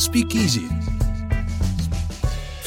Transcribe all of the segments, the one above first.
speakeasy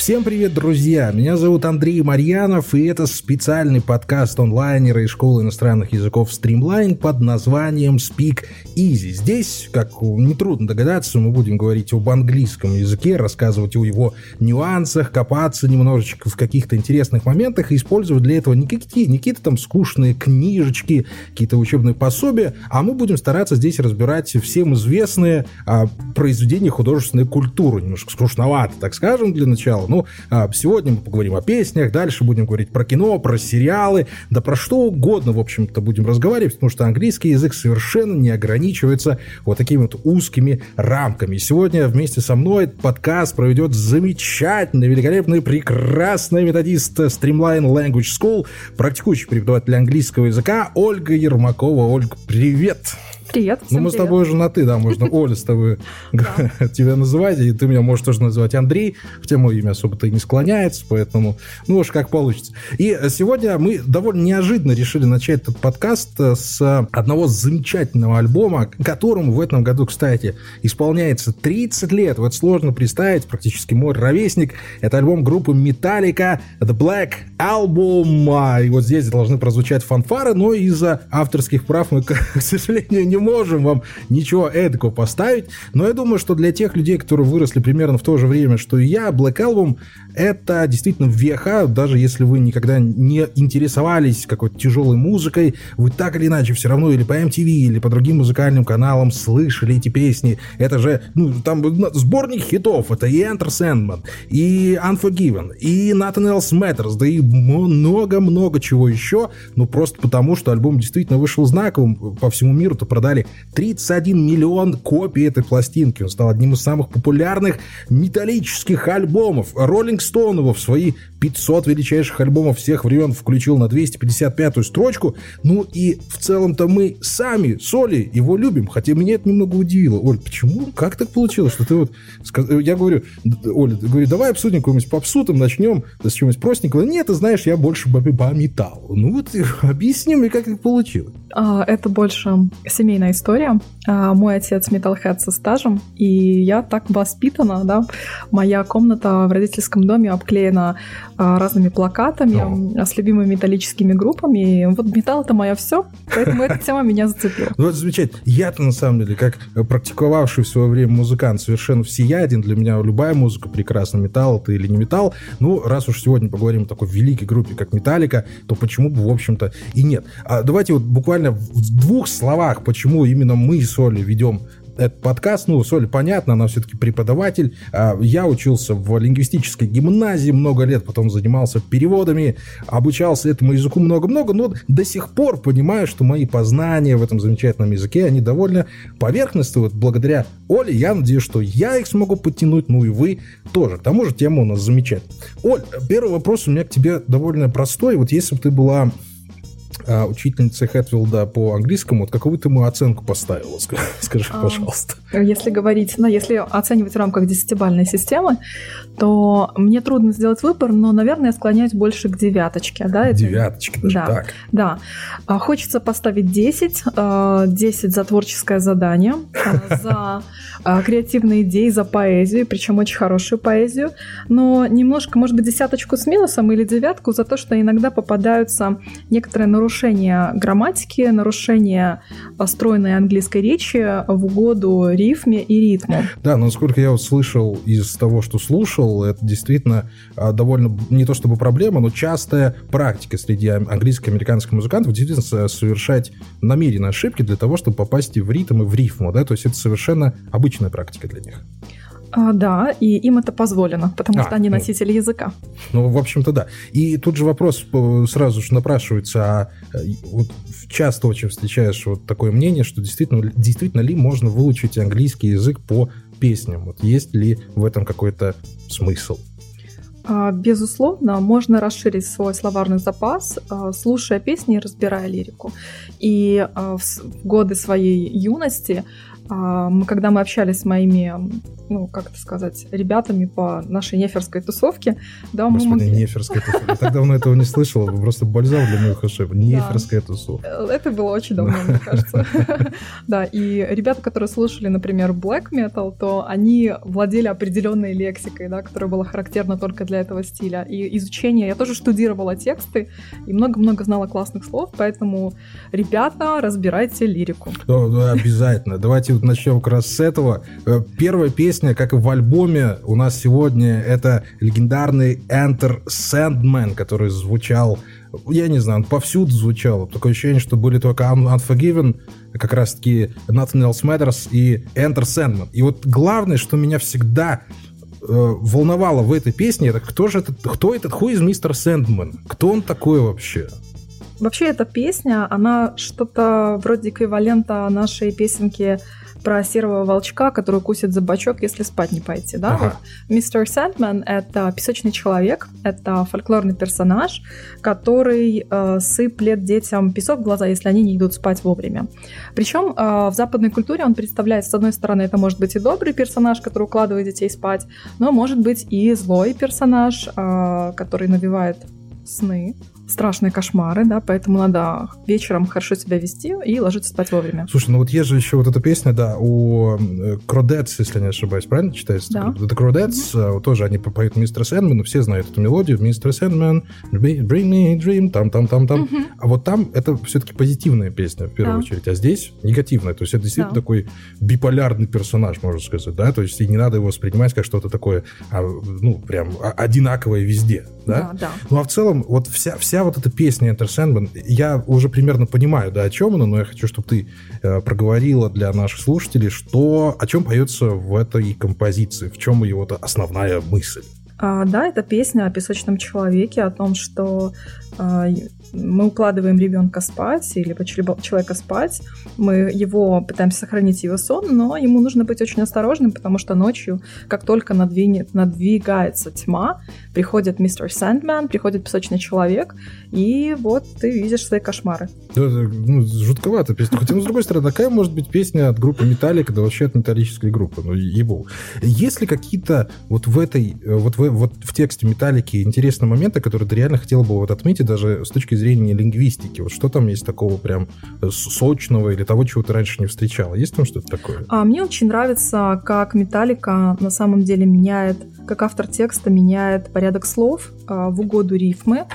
Всем привет, друзья! Меня зовут Андрей Марьянов, и это специальный подкаст онлайнера из школы иностранных языков Streamline под названием Speak Easy. Здесь, как нетрудно догадаться, мы будем говорить об английском языке, рассказывать о его нюансах, копаться немножечко в каких-то интересных моментах и использовать для этого не какие-то, не какие-то там скучные книжечки, какие-то учебные пособия, а мы будем стараться здесь разбирать всем известные а, произведения художественной культуры. Немножко скучновато, так скажем, для начала, ну, а, сегодня мы поговорим о песнях, дальше будем говорить про кино, про сериалы, да про что угодно, в общем-то, будем разговаривать, потому что английский язык совершенно не ограничивается вот такими вот узкими рамками. сегодня вместе со мной подкаст проведет замечательный, великолепный, прекрасный методист Streamline Language School, практикующий преподаватель английского языка Ольга Ермакова. Ольга, привет! Привет. Ну, мы привет. с тобой уже на ты, да, можно Оля с тобой тебя называть, и ты меня можешь тоже называть Андрей, хотя мое имя особо-то и не склоняется, поэтому, ну уж как получится. И сегодня мы довольно неожиданно решили начать этот подкаст с одного замечательного альбома, которому в этом году, кстати, исполняется 30 лет. Вот сложно представить, практически мой ровесник. Это альбом группы Metallica The Black Album. И вот здесь должны прозвучать фанфары, но из-за авторских прав мы, к сожалению, не можем вам ничего эдакого поставить, но я думаю, что для тех людей, которые выросли примерно в то же время, что и я, Black Album это действительно веха, даже если вы никогда не интересовались какой-то тяжелой музыкой, вы так или иначе все равно или по MTV, или по другим музыкальным каналам слышали эти песни. Это же, ну, там сборник хитов, это и Enter Sandman, и Unforgiven, и Nothing Else Matters, да и много-много чего еще, ну, просто потому, что альбом действительно вышел знаковым по всему миру-то продали продали 31 миллион копий этой пластинки. Он стал одним из самых популярных металлических альбомов. Роллинг Стоун его в свои 500 величайших альбомов всех времен включил на 255-ю строчку. Ну и в целом-то мы сами с Олей его любим. Хотя меня это немного удивило. Оль, почему? Как так получилось, что ты вот... Я говорю, Оля, говорю, давай обсудим какую-нибудь попсу, там начнем с чего-нибудь простенького. Нет, ты знаешь, я больше по металлу. Ну вот объясни мне, как это получилось. А, это больше семейная история. А, мой отец металлхед со стажем, и я так воспитана, да. Моя комната в родительском доме обклеена а, разными плакатами О. с любимыми металлическими группами. И вот металл это мое все, поэтому эта тема меня зацепила. Ну, это замечательно. Я-то, на самом деле, как практиковавший в свое время музыкант, совершенно всеяден. Для меня любая музыка прекрасна, металл это или не металл. Ну, раз уж сегодня поговорим о такой великой группе, как Металлика, то почему бы, в общем-то, и нет. А давайте вот буквально в двух словах, почему именно мы с Олей ведем этот подкаст. Ну, Соля, понятно, она все-таки преподаватель. А, я учился в лингвистической гимназии много лет, потом занимался переводами, обучался этому языку много-много, но до сих пор понимаю, что мои познания в этом замечательном языке, они довольно поверхностные. Вот благодаря Оле я надеюсь, что я их смогу подтянуть, ну и вы тоже. К тому же тема у нас замечательная. Оль, первый вопрос у меня к тебе довольно простой. Вот если бы ты была а, учительница Хэтфилда по английскому, вот какую ты ему оценку поставила, скажи, а, пожалуйста. Если говорить, ну, если оценивать в рамках десятибальной системы, то мне трудно сделать выбор, но, наверное, я склоняюсь больше к девяточке. Да, это... Девяточке даже да, так? Да. А, хочется поставить 10. 10 а, за творческое задание, за креативные идеи, за поэзию, причем очень хорошую поэзию, но немножко, может быть, десяточку с минусом или девятку за то, что иногда попадаются некоторые нарушения нарушение грамматики, нарушение построенной английской речи в угоду рифме и ритму. Да, но насколько я вот слышал из того, что слушал, это действительно а, довольно не то чтобы проблема, но частая практика среди английских и американских музыкантов действительно совершать намеренные ошибки для того, чтобы попасть в ритм и в рифму, да, то есть это совершенно обычная практика для них. А, да, и им это позволено, потому а, что они ну. носители языка. Ну, в общем-то, да. И тут же вопрос э, сразу же напрашивается, а э, вот часто очень встречаешь вот такое мнение, что действительно, действительно ли можно выучить английский язык по песням? Вот есть ли в этом какой-то смысл? А, безусловно, можно расширить свой словарный запас, а, слушая песни и разбирая лирику. И в годы своей юности А, когда мы общались с моими, ну, как это сказать, ребятами по нашей неферской тусовке, да, Господи, мы могли... неферская тусовка. Я так давно этого не слышала, просто бальзам для моих ушей. Неферская тусовка. Э, это было очень давно, мне кажется. Да, и ребята, которые слушали, например, black metal, то они владели определенной лексикой, да, которая была характерна только для этого стиля. И изучение, я тоже штудировала тексты и много-много знала классных слов, поэтому, ребята, разбирайте лирику. Обязательно. Давайте вот начнем как раз с этого. Э, первая песня, как и в альбоме, у нас сегодня это легендарный Enter Sandman, который звучал я не знаю, он повсюду звучал. Такое ощущение, что были только Unforgiven, как раз-таки Nothing Else Matters и Enter Sandman. И вот главное, что меня всегда э, волновало в этой песне, это кто же этот, кто этот хуй из мистер Сэндман? Кто он такой вообще? Вообще эта песня, она что-то вроде эквивалента нашей песенки про серого волчка, который кусит за бачок, если спать не пойти, да? Ага. Мистер Сэндман — это песочный человек, это фольклорный персонаж, который э, сыплет детям песок в глаза, если они не идут спать вовремя. Причем э, в западной культуре он представляет, с одной стороны, это может быть и добрый персонаж, который укладывает детей спать, но может быть и злой персонаж, э, который навевает сны, страшные кошмары, да, поэтому надо вечером хорошо себя вести и ложиться спать вовремя. Слушай, ну вот есть же еще вот эта песня, да, у Кродетс, если не ошибаюсь, правильно читается? Да. Это Кродетс, mm-hmm. тоже они поют Мистер Сэндман, все знают эту мелодию, Мистер Сэндман, Bring me a dream, там, там, там, там. Mm-hmm. А вот там это все-таки позитивная песня, в первую да. очередь, а здесь негативная, то есть это действительно да. такой биполярный персонаж, можно сказать, да, то есть и не надо его воспринимать как что-то такое, а, ну, прям одинаковое везде, да? Да, да. Ну, а в целом, вот вся, вся вот эта песня Enter Sandman, я уже примерно понимаю, да, о чем она, но я хочу, чтобы ты э, проговорила для наших слушателей, что, о чем поется в этой композиции, в чем ее вот основная мысль. А, да, это песня о песочном человеке, о том, что а, мы укладываем ребенка спать или человека спать, мы его пытаемся сохранить его сон, но ему нужно быть очень осторожным, потому что ночью, как только надвинет, надвигается тьма, приходит мистер Сэндман, приходит песочный человек, и вот ты видишь свои кошмары. Да, ну, жутковато песня. Хотя, ну, с другой стороны, какая может быть песня от группы Металлика, да вообще от металлической группы? Ну, ебу. Есть ли какие-то вот в этой, вот в, вот в тексте Металлики интересные моменты, которые ты реально хотел бы вот отметить даже с точки зрения лингвистики? Вот что там есть такого прям сочного или того, чего ты раньше не встречала? Есть там что-то такое? А, мне очень нравится, как Металлика на самом деле меняет, как автор текста меняет порядок слов а, в угоду рифмы.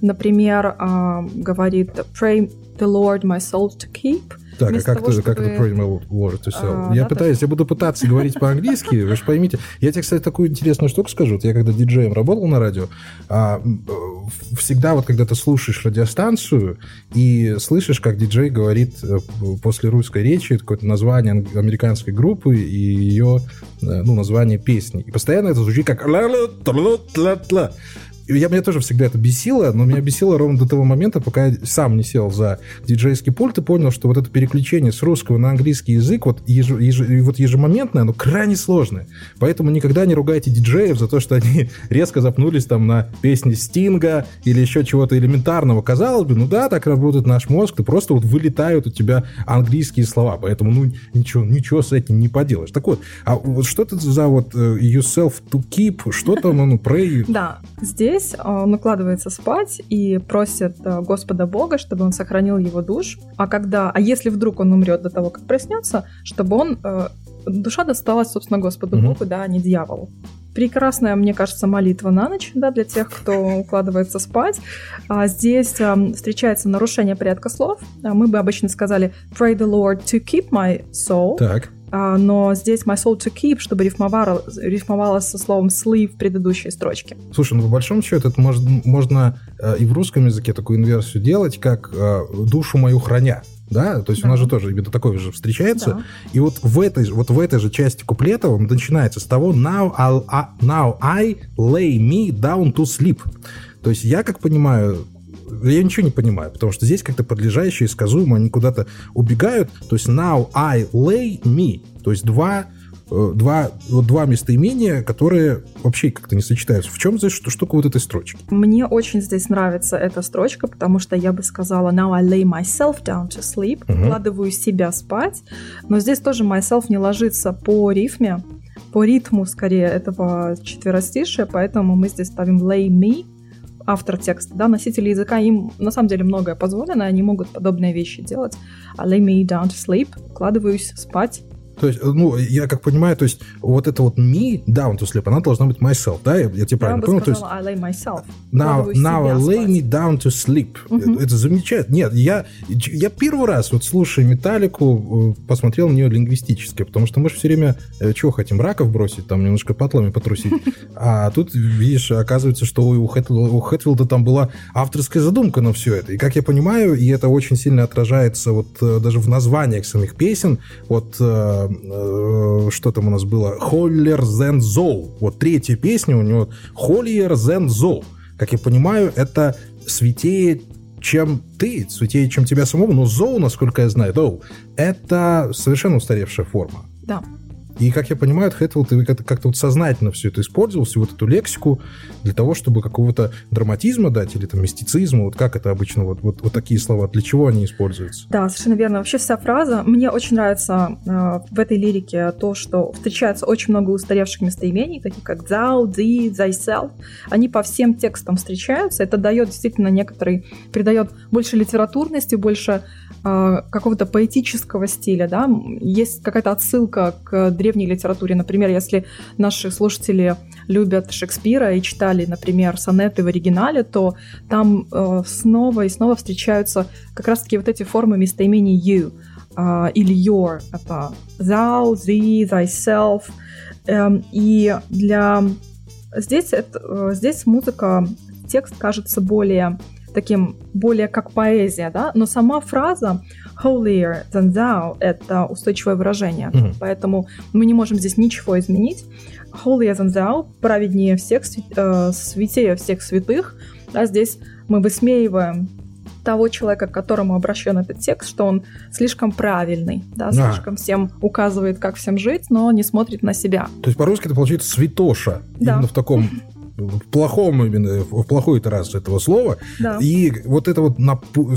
Например, а, говорит «Pray the Lord my soul to keep», так, а как, того, ты, чтобы... как это Primal War to Sell? А, я да, пытаюсь, так... я буду пытаться говорить по-английски, вы же поймите. Я тебе, кстати, такую интересную штуку скажу. Вот я когда диджеем работал на радио, а, всегда вот когда ты слушаешь радиостанцию и слышишь, как диджей говорит э, после русской речи какое-то название американской группы и ее э, ну, название песни. И постоянно это звучит как я, меня тоже всегда это бесило, но меня бесило ровно до того момента, пока я сам не сел за диджейский пульт и понял, что вот это переключение с русского на английский язык, вот, еж, еж, вот ежемоментное, оно крайне сложное. Поэтому никогда не ругайте диджеев за то, что они резко запнулись там на песни Стинга или еще чего-то элементарного. Казалось бы, ну да, так работает наш мозг, ты просто вот вылетают у тебя английские слова, поэтому ну ничего, ничего с этим не поделаешь. Так вот, а вот что это за вот uh, yourself to keep, что там, ну, pray? Да, здесь здесь он укладывается спать и просит э, Господа Бога, чтобы он сохранил его душ. А когда, а если вдруг он умрет до того, как проснется, чтобы он э, душа досталась, собственно, Господу mm-hmm. Богу, да, а не дьяволу. Прекрасная, мне кажется, молитва на ночь, да, для тех, кто укладывается спать. А здесь а, встречается нарушение порядка слов. А мы бы обычно сказали «Pray the Lord to keep my soul». Так. А, но здесь my soul to keep, чтобы рифмовало, рифмовало со словом sleep в предыдущей строчке. Слушай, ну по большому счету это можно, можно э, и в русском языке такую инверсию делать, как э, душу мою храня. Да, то есть да. у нас же тоже именно такое же встречается. Да. И вот в этой, вот в этой же части куплета он начинается с того now, I'll, uh, now I lay me down to sleep. То есть я, как понимаю, я ничего не понимаю, потому что здесь как-то подлежащие, сказуемо, они куда-то убегают. То есть now I lay me, то есть два э, два, вот два местоимения, которые вообще как-то не сочетаются. В чем здесь штука вот этой строчки? Мне очень здесь нравится эта строчка, потому что я бы сказала «Now I lay myself down to sleep», угу. вкладываю себя спать, но здесь тоже myself не ложится по рифме, по ритму скорее этого четверостишия, поэтому мы здесь ставим lay me, автор текста, да, носители языка, им на самом деле многое позволено, они могут подобные вещи делать. I lay me down to sleep, вкладываюсь спать, то есть, ну, я как понимаю, то есть вот это вот me down to sleep, она должна быть myself, да? Я, я тебе правильно понял? То есть, I lay myself. Now, now I lay me down to sleep. Uh-huh. Это, это замечательно. Нет, я, я первый раз вот слушая Металлику, э, посмотрел на нее лингвистически, потому что мы же все время э, чего хотим, раков бросить, там немножко потлами потрусить. А тут, видишь, оказывается, что у Хэтфилда, у Хэтфилда там была авторская задумка на все это. И как я понимаю, и это очень сильно отражается вот э, даже в названиях самих песен, вот Э, что там у нас было? Холлер Зен Зоу. Вот третья песня у него Холлер Зен Зоу. Как я понимаю, это святее чем ты, святее, чем тебя самого, но зоу, насколько я знаю, доу, это совершенно устаревшая форма. Да. И, как я понимаю, Хэтфилд как-то вот сознательно все это использовал, всю вот эту лексику для того, чтобы какого-то драматизма дать или там мистицизма, вот как это обычно, вот, вот, вот такие слова, для чего они используются? Да, совершенно верно. Вообще вся фраза, мне очень нравится э, в этой лирике то, что встречается очень много устаревших местоимений, таких как thou, thee, thyself. Они по всем текстам встречаются. Это дает действительно некоторый, придает больше литературности, больше э, какого-то поэтического стиля, да. Есть какая-то отсылка к древнему древней литературе. Например, если наши слушатели любят Шекспира и читали, например, сонеты в оригинале, то там э, снова и снова встречаются как раз-таки вот эти формы местоимений you э, или your. Это thou, thee, thyself. Э, и для... Здесь, это, э, здесь музыка, текст кажется более таким, более как поэзия, да, но сама фраза holier than thou — это устойчивое выражение, mm-hmm. поэтому мы не можем здесь ничего изменить. Holier than thou — праведнее всех, э, святее всех святых, а здесь мы высмеиваем того человека, к которому обращен этот текст, что он слишком правильный, да, а. слишком всем указывает, как всем жить, но не смотрит на себя. То есть по-русски это получается святоша, да. именно в таком в плохом именно, в плохой итерации этого слова. Да. И вот это вот,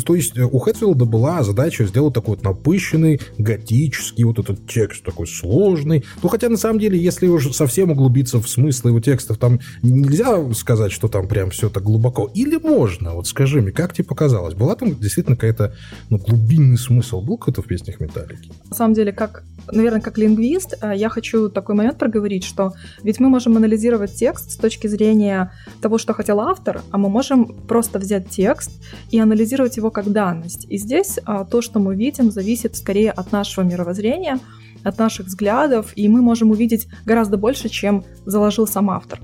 то есть у Хэтфилда была задача сделать такой вот напыщенный, готический, вот этот текст такой сложный. Ну, хотя на самом деле, если уже совсем углубиться в смысл его текстов, там нельзя сказать, что там прям все так глубоко. Или можно? Вот скажи мне, как тебе показалось? Была там действительно какая-то ну, глубинный смысл? Был какой-то в песнях Металлики? На самом деле, как, наверное, как лингвист, э, я хочу такой момент проговорить, что ведь мы можем анализировать текст с точки зрения зрения того, что хотел автор, а мы можем просто взять текст и анализировать его как данность. И здесь а, то, что мы видим, зависит скорее от нашего мировоззрения, от наших взглядов, и мы можем увидеть гораздо больше, чем заложил сам автор.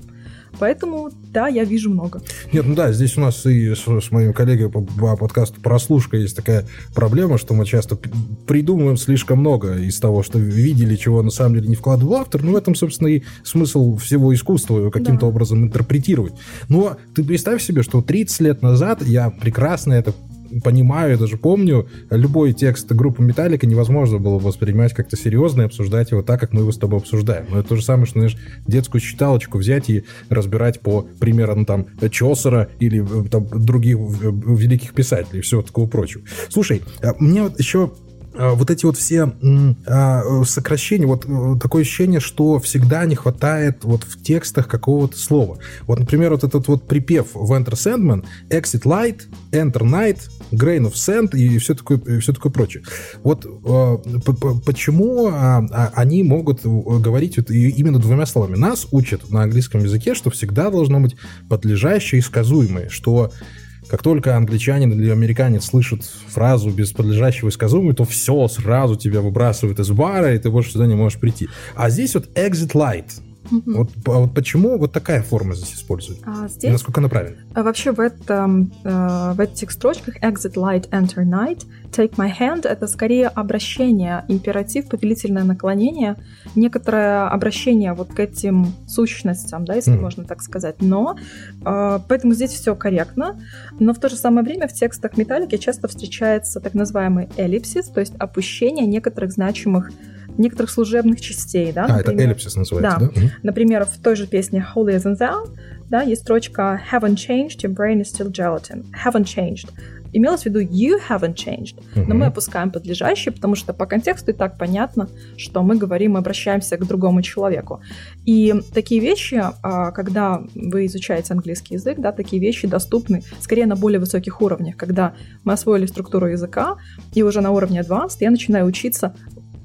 Поэтому, да, я вижу много. Нет, ну да, здесь у нас и с, с моим коллегой по, по подкасту «Прослушка» есть такая проблема, что мы часто придумываем слишком много из того, что видели, чего на самом деле не вкладывал автор. Ну, в этом, собственно, и смысл всего искусства его каким-то да. образом интерпретировать. Но ты представь себе, что 30 лет назад я прекрасно это понимаю, я даже помню, любой текст группы Металлика невозможно было воспринимать как-то серьезно и обсуждать его так, как мы его с тобой обсуждаем. Но это то же самое, что, знаешь, детскую читалочку взять и разбирать по примерам там Чосера или э, там, других великих писателей и всего такого прочего. Слушай, а мне вот еще вот эти вот все а, сокращения, вот э, такое ощущение, что всегда не хватает вот в текстах какого-то слова. Вот, например, вот этот вот припев в Enter Sandman, Exit Light, Enter Night, Grain of Sand и все такое, и все такое прочее. Вот а, почему они могут говорить вот именно двумя словами? Нас учат на английском языке, что всегда должно быть подлежащее и сказуемое, что как только англичанин или американец слышит фразу без подлежащего исказуемого, то все, сразу тебя выбрасывают из бара, и ты больше сюда не можешь прийти. А здесь вот exit light. Угу. Вот, а вот почему вот такая форма здесь используется? А здесь, и насколько она правильна? А вообще в, этом, э, в этих строчках exit light, enter night, take my hand — это скорее обращение, императив, повелительное наклонение, некоторое обращение вот к этим сущностям, да, если mm. можно так сказать. Но, э, поэтому здесь все корректно, но в то же самое время в текстах металлики часто встречается так называемый эллипсис, то есть опущение некоторых значимых некоторых служебных частей. Да, а, например, это эллипсис называется, да? да? Например, в той же песне Holier Than Thou да, есть строчка Haven't changed, your brain is still gelatin. Haven't changed имелось в виду you haven't changed. Uh-huh. Но мы опускаем подлежащее, потому что по контексту и так понятно, что мы говорим, мы обращаемся к другому человеку. И такие вещи, а, когда вы изучаете английский язык, да, такие вещи доступны скорее на более высоких уровнях, когда мы освоили структуру языка, и уже на уровне advanced я начинаю учиться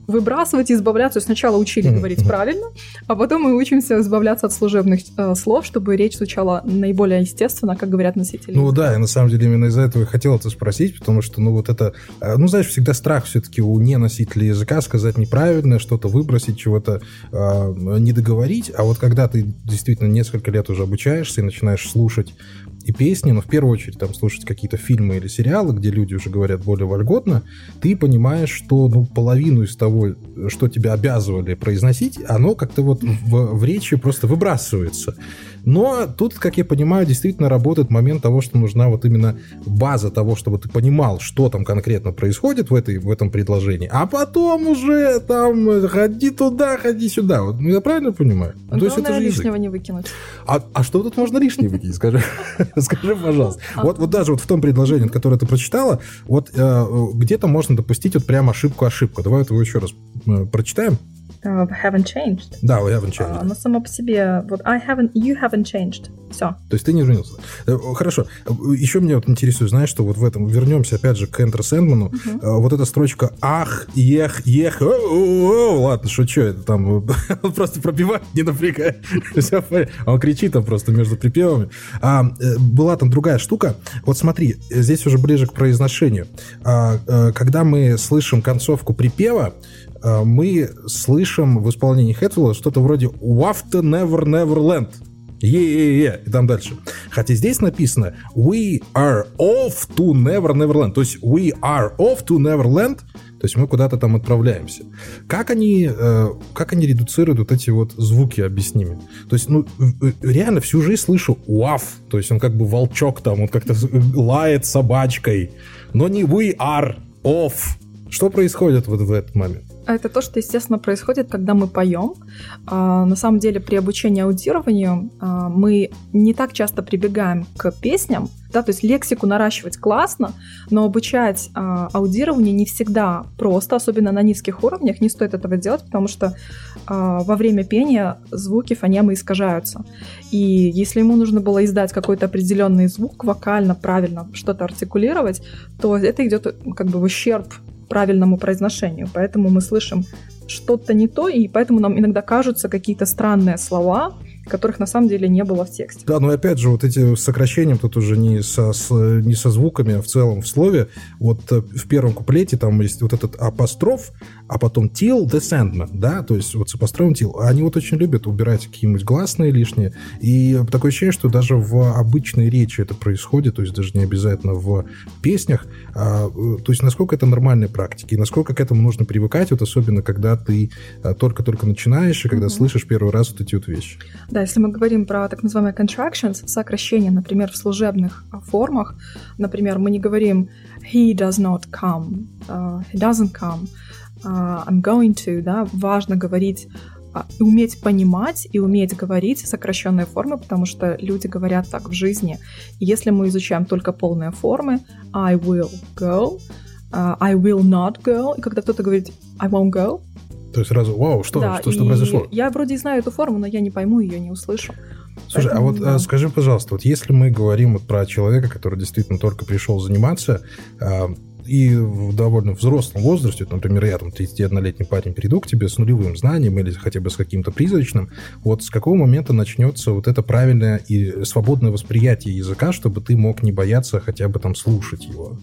выбрасывать и избавляться. Сначала учили говорить правильно, а потом мы учимся избавляться от служебных э, слов, чтобы речь звучала наиболее естественно, как говорят носители. Ну да, и на самом деле именно из-за этого я хотел это спросить, потому что, ну вот это, э, ну знаешь, всегда страх все-таки у неносителя языка сказать неправильное, что-то выбросить, чего-то э, не договорить, а вот когда ты действительно несколько лет уже обучаешься и начинаешь слушать и песни, но в первую очередь там слушать какие-то фильмы или сериалы, где люди уже говорят более вольготно, ты понимаешь, что ну, половину из того, что тебя обязывали произносить, оно как-то вот в, в речи просто выбрасывается. Но тут, как я понимаю, действительно работает момент того, что нужна вот именно база того, чтобы ты понимал, что там конкретно происходит в, этой, в этом предложении, а потом уже там ходи туда, ходи сюда. Вот, ну, я правильно понимаю? Ну, то есть это же лишнего не выкинуть. А, а что тут можно лишнего выкинуть, скажи? Скажи, пожалуйста. А. Вот, вот даже вот в том предложении, которое ты прочитала, вот э, где-то можно допустить вот прям ошибку-ошибку. Давай вот его еще раз э, прочитаем. Uh, haven't changed. Да, we haven't changed. Uh, но само по себе, вот I haven't, you haven't changed. Все. То есть ты не женился. Э, хорошо. Еще меня вот интересует, знаешь, что вот в этом, вернемся опять же к Энтер Сэндману, uh-huh. вот эта строчка ах, ех, ех, о, о, о, ладно, шучу, это там он просто пробивает, не напрягая. Он кричит там просто между припевами. А, была там другая штука. Вот смотри, здесь уже ближе к произношению. А, когда мы слышим концовку припева, Э, мы слышим в исполнении Хэтфилла что-то вроде «Wafta never never land». Е-е-е, и там дальше. Хотя здесь написано «We are off to never never land». То есть «We are off to neverland», то есть мы куда-то там отправляемся. Как они, э, как они редуцируют вот эти вот звуки, объясни. То есть, ну, реально всю жизнь слышу «Уаф», то есть он как бы волчок там, он как-то лает собачкой, но не «We are off». Что происходит вот в этот момент? Это то, что, естественно, происходит, когда мы поем. А, на самом деле, при обучении аудированию а, мы не так часто прибегаем к песням, да, то есть лексику наращивать классно, но обучать а, аудирование не всегда просто, особенно на низких уровнях, не стоит этого делать, потому что во время пения звуки фонемы искажаются. И если ему нужно было издать какой-то определенный звук вокально, правильно что-то артикулировать, то это идет как бы в ущерб правильному произношению. Поэтому мы слышим что-то не то, и поэтому нам иногда кажутся какие-то странные слова, которых на самом деле не было в тексте. Да, но опять же, вот эти сокращения тут уже не со, с, не со звуками, а в целом в слове. Вот э, в первом куплете там есть вот этот апостроф, а потом till the sandman, да, то есть вот с апострофом till. Они вот очень любят убирать какие-нибудь гласные лишние, и такое ощущение, что даже в обычной речи это происходит, то есть даже не обязательно в песнях, а, э, то есть насколько это нормальные практики, и насколько к этому нужно привыкать, вот особенно когда ты э, только-только начинаешь, и когда mm-hmm. слышишь первый раз вот эти вот вещи. Да, если мы говорим про так называемые contractions, сокращения, например, в служебных формах, например, мы не говорим he does not come, uh, he doesn't come, uh, I'm going to, да, важно говорить uh, уметь понимать и уметь говорить сокращенные формы, потому что люди говорят так в жизни. И если мы изучаем только полные формы, I will go, uh, I will not go, и когда кто-то говорит I won't go, то есть сразу, вау, что, да, что, что произошло? Я вроде знаю эту форму, но я не пойму ее, не услышу. Слушай, Поэтому, а вот да. скажи, пожалуйста, вот если мы говорим вот про человека, который действительно только пришел заниматься, э, и в довольно взрослом возрасте, например, я там 31-летний парень приду к тебе с нулевым знанием или хотя бы с каким-то призрачным, вот с какого момента начнется вот это правильное и свободное восприятие языка, чтобы ты мог не бояться хотя бы там слушать его?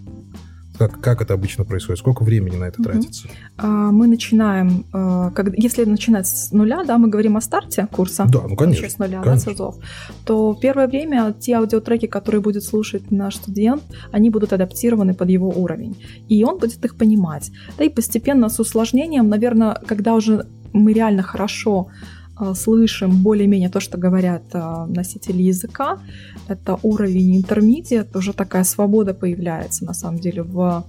Как, как это обычно происходит? Сколько времени на это угу. тратится? А, мы начинаем, а, как, если начинать с нуля, да, мы говорим о старте курса. Да, ну конечно. С нуля, конечно. да, с азов, то первое время те аудиотреки, которые будет слушать наш студент, они будут адаптированы под его уровень. И он будет их понимать. Да и постепенно с усложнением, наверное, когда уже мы реально хорошо э, слышим более-менее то, что говорят э, носители языка. Это уровень интермедиат, уже такая свобода появляется на самом деле в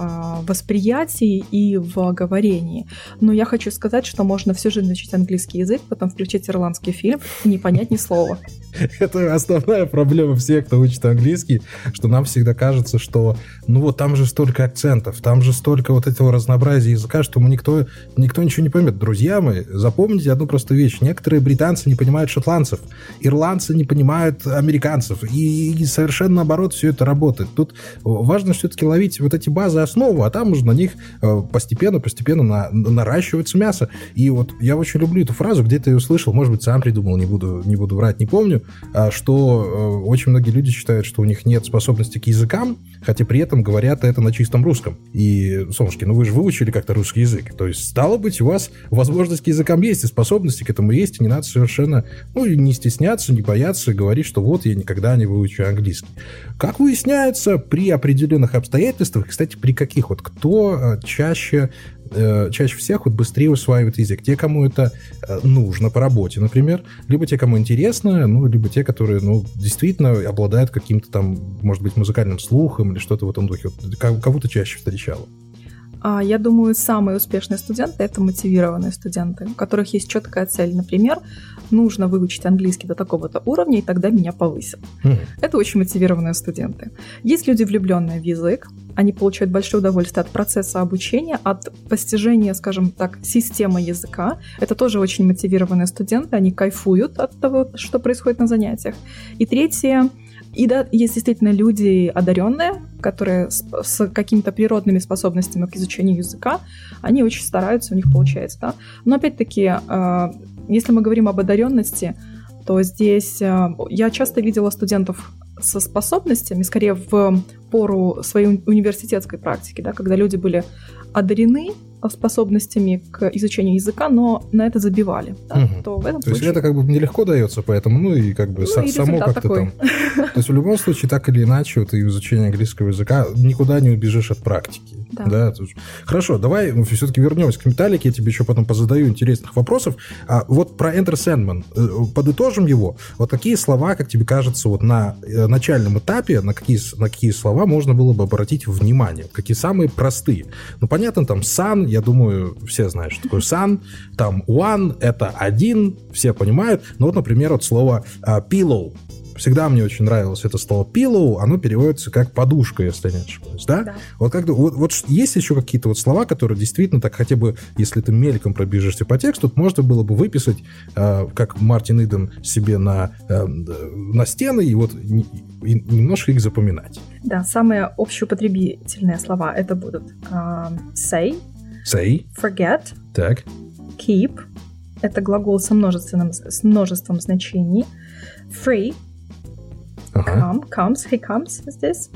а, восприятии и в говорении. Но я хочу сказать, что можно всю жизнь учить английский язык, потом включить ирландский фильм и не понять ни слова. Это основная проблема всех, кто учит английский, что нам всегда кажется, что ну вот там же столько акцентов, там же столько вот этого разнообразия языка, что мы никто, никто ничего не поймет. Друзья мои, запомните одну простую вещь. Некоторые британцы не понимают шотландцев, ирландцы не понимают американцев, и, и совершенно наоборот все это работает. Тут важно все-таки ловить вот эти базы основу, а там уже на них постепенно-постепенно э, на, наращивается мясо. И вот я очень люблю эту фразу, где-то ее услышал, может быть, сам придумал, не буду, не буду врать, не помню, а, что э, очень многие люди считают, что у них нет способности к языкам, хотя при этом говорят это на чистом русском. И, солнышки, ну вы же выучили как-то русский язык. То есть, стало быть, у вас возможность к языкам есть, и способности к этому есть, и не надо совершенно, ну, не стесняться, не бояться говорить, что вот я никогда не выучу английский. Как выясняется, при определенных обстоятельствах, кстати, при каких вот, кто э, чаще э, чаще всех вот быстрее усваивают язык. Те, кому это э, нужно по работе, например, либо те, кому интересно, ну, либо те, которые, ну, действительно обладают каким-то там, может быть, музыкальным слухом или что-то в этом духе. Кого то чаще встречала? А, я думаю, самые успешные студенты – это мотивированные студенты, у которых есть четкая цель. Например, нужно выучить английский до такого-то уровня, и тогда меня повысят. Mm. Это очень мотивированные студенты. Есть люди, влюбленные в язык, они получают большое удовольствие от процесса обучения, от постижения, скажем так, системы языка. Это тоже очень мотивированные студенты, они кайфуют от того, что происходит на занятиях. И третье и да, есть действительно люди одаренные, которые с, с какими-то природными способностями к изучению языка, они очень стараются, у них получается, да. Но опять-таки, э, если мы говорим об одаренности, то здесь э, я часто видела студентов со способностями, скорее в пору своей университетской практики, да, когда люди были одарены способностями к изучению языка, но на это забивали. Да, угу. то в этом то случае... есть это как бы нелегко дается, поэтому, ну и как бы ну, со- и само как-то такой. там. То есть в любом случае, так или иначе, вот изучение английского языка никуда не убежишь от практики. Да. да? Хорошо, давай все-таки вернемся к металлике, я тебе еще потом позадаю интересных вопросов. А вот про Enter Sandman, э, подытожим его. Вот какие слова, как тебе кажется, вот на э, начальном этапе, на какие, на какие слова можно было бы обратить внимание? Какие самые простые? Ну, понятно, там sun, я думаю, все знают, что такое sun. Там one — это один, все понимают. Но вот, например, вот слово uh, pillow Всегда мне очень нравилось это слово pillow, оно переводится как подушка, если не ошибаюсь, да? да. Вот, как, вот, вот есть еще какие-то вот слова, которые действительно так хотя бы, если ты мельком пробежишься по тексту, можно было бы выписать, э, как Мартин Иден себе на, э, на стены и вот и, и немножко их запоминать. Да, самые общеупотребительные слова это будут э, say, say, forget, так. keep, это глагол со множественным, с множеством значений, free, Come, comes, he comes здесь.